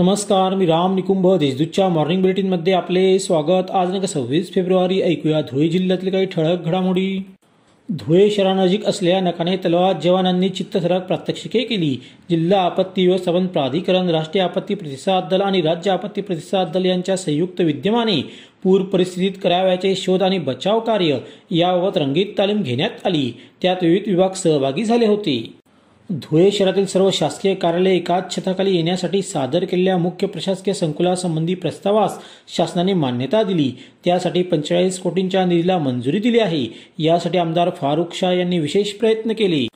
नमस्कार मी राम निकुंभ देशदूतच्या मॉर्निंग बुलेटिनमध्ये आपले स्वागत. आज नका सव्वीस फेब्रुवारी ऐकूया धुळे जिल्ह्यातील काही ठळक घडामोडी. धुळे शहरानजीक असलेल्या नकाने तलावात जवानांनी चित्तथराक प्रात्यक्षिके केली. जिल्हा आपत्ती व्यवस्थापन प्राधिकरण राष्ट्रीय आपत्ती प्रतिसाद दल आणि राज्य आपत्ती प्रतिसाद दल यांच्या संयुक्त विद्यमाने पूर परिस्थितीत करावयाचे शोध आणि बचाव कार्य याबाबत रंगीत तालीम घेण्यात आली. त्यात विविध विभाग सहभागी झाले होते. धुळे शहरातील सर्व शासकीय कार्यालये एकाच छताखाली येण्यासाठी सादर केलेल्या मुख्य प्रशासकीय संकुलासंबंधी प्रस्तावास शासनाने मान्यता दिली. त्यासाठी पंचेचाळीस कोटींच्या निधीला मंजुरी दिली आहे. यासाठी आमदार फारुख शाह यांनी विशेष प्रयत्न केले.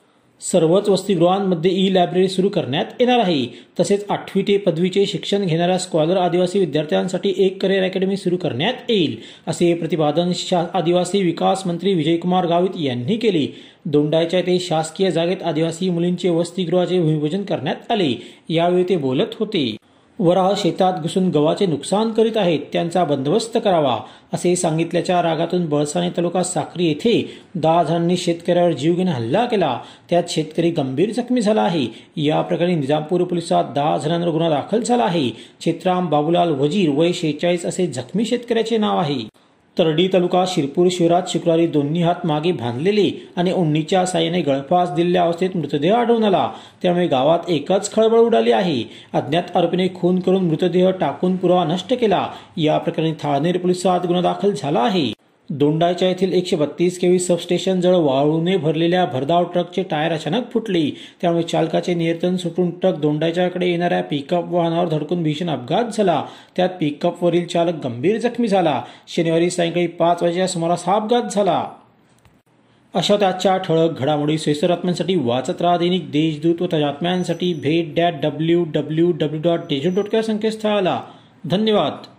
सर्वच वसतिगृहांमध्ये ई लायब्ररी सुरू करण्यात येणार आहे. तसेच आठवी ते पदवीचे शिक्षण घेणाऱ्या स्कॉलर आदिवासी विद्यार्थ्यांसाठी एक करिअर अकॅडमी सुरू करण्यात येईल असे प्रतिपादन आदिवासी विकास मंत्री विजयकुमार गावित यांनी केले. दोंडायच्या ते शासकीय जागेत आदिवासी मुलींचे वसतिगृहाचे भूमिपूजन करण्यात आले. यावेळी ते बोलत होते. वराह शेतात घुसून गव्हाचे नुकसान करीत आहेत त्यांचा बंदोबस्त करावा असे सांगितल्याच्या रागातून बळसाने तालुका साक्री येथे दहा जणांनी शेतकऱ्यावर जीवघेण हल्ला केला. त्यात शेतकरी गंभीर जखमी झाला आहे. या प्रकरणी निजामपूर पोलिसात दहा जणांवर गुन्हा दाखल झाला आहे. चित्राम बाबूलाल वजीर वय शेहेचाळीस असे जखमी शेतकऱ्याचे नाव आहे. तरडी तालुका शिरपूर शिवरात शुक्रवारी दोन्ही हात मागे बांधलेले आणि उन्नीच्या साह्याने गळफास दिलेल्या अवस्थेत मृतदेह आढळून आला. त्यामुळे गावात एकच खळबळ उडाली आहे. अज्ञात आरोपीने खून करून मृतदेह टाकून पुरावा नष्ट केला. या प्रकरणी थाळनेर पोलिसात गुन्हा दाखल झाला आहे. दोंडाच्या येथील एकशे बत्तीस केवी सबस्टेशन जवळ वाळूने भरलेल्या भरधाव ट्रकचे टायर अचानक फुटले. त्यामुळे चालकाचे नियंत्रण सुटून ट्रक दोंडाच्याकडे येणाऱ्या पिकअप वाहनावर धडकून भीषण अपघात झाला. त्यात पिकअपवरील चालक गंभीर जखमी झाला. शनिवारी सायंकाळी पाच वाजेच्या सुमारास हा अपघात झाला. अशा त्याच्या ठळक घडामोडी सोयीस्कर बातम्यांसाठी वाचत राहा. दैनिक देशदूत व ताज्या भेट that W W W dot डेजू डॉट संकेतस्थळाला. धन्यवाद.